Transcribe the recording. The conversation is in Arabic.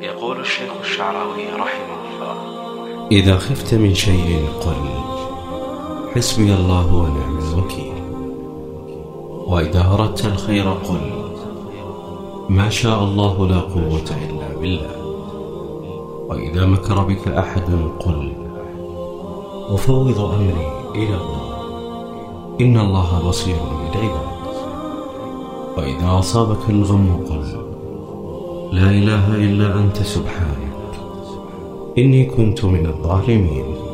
يقول الشيخ الشعراوي رحمه الله. إذا خفت من شيء قل حسبي الله ونعم الوكيل. وإذا أردت الخير قل ما شاء الله لا قوة إلا بالله. وإذا مكر بك أحد قل وفوض أمري إلى الله. إن الله بصير بالعباد. وإذا أصابك الغم قل لا إله إلا أنت سبحانك. إني كنت من الظالمين.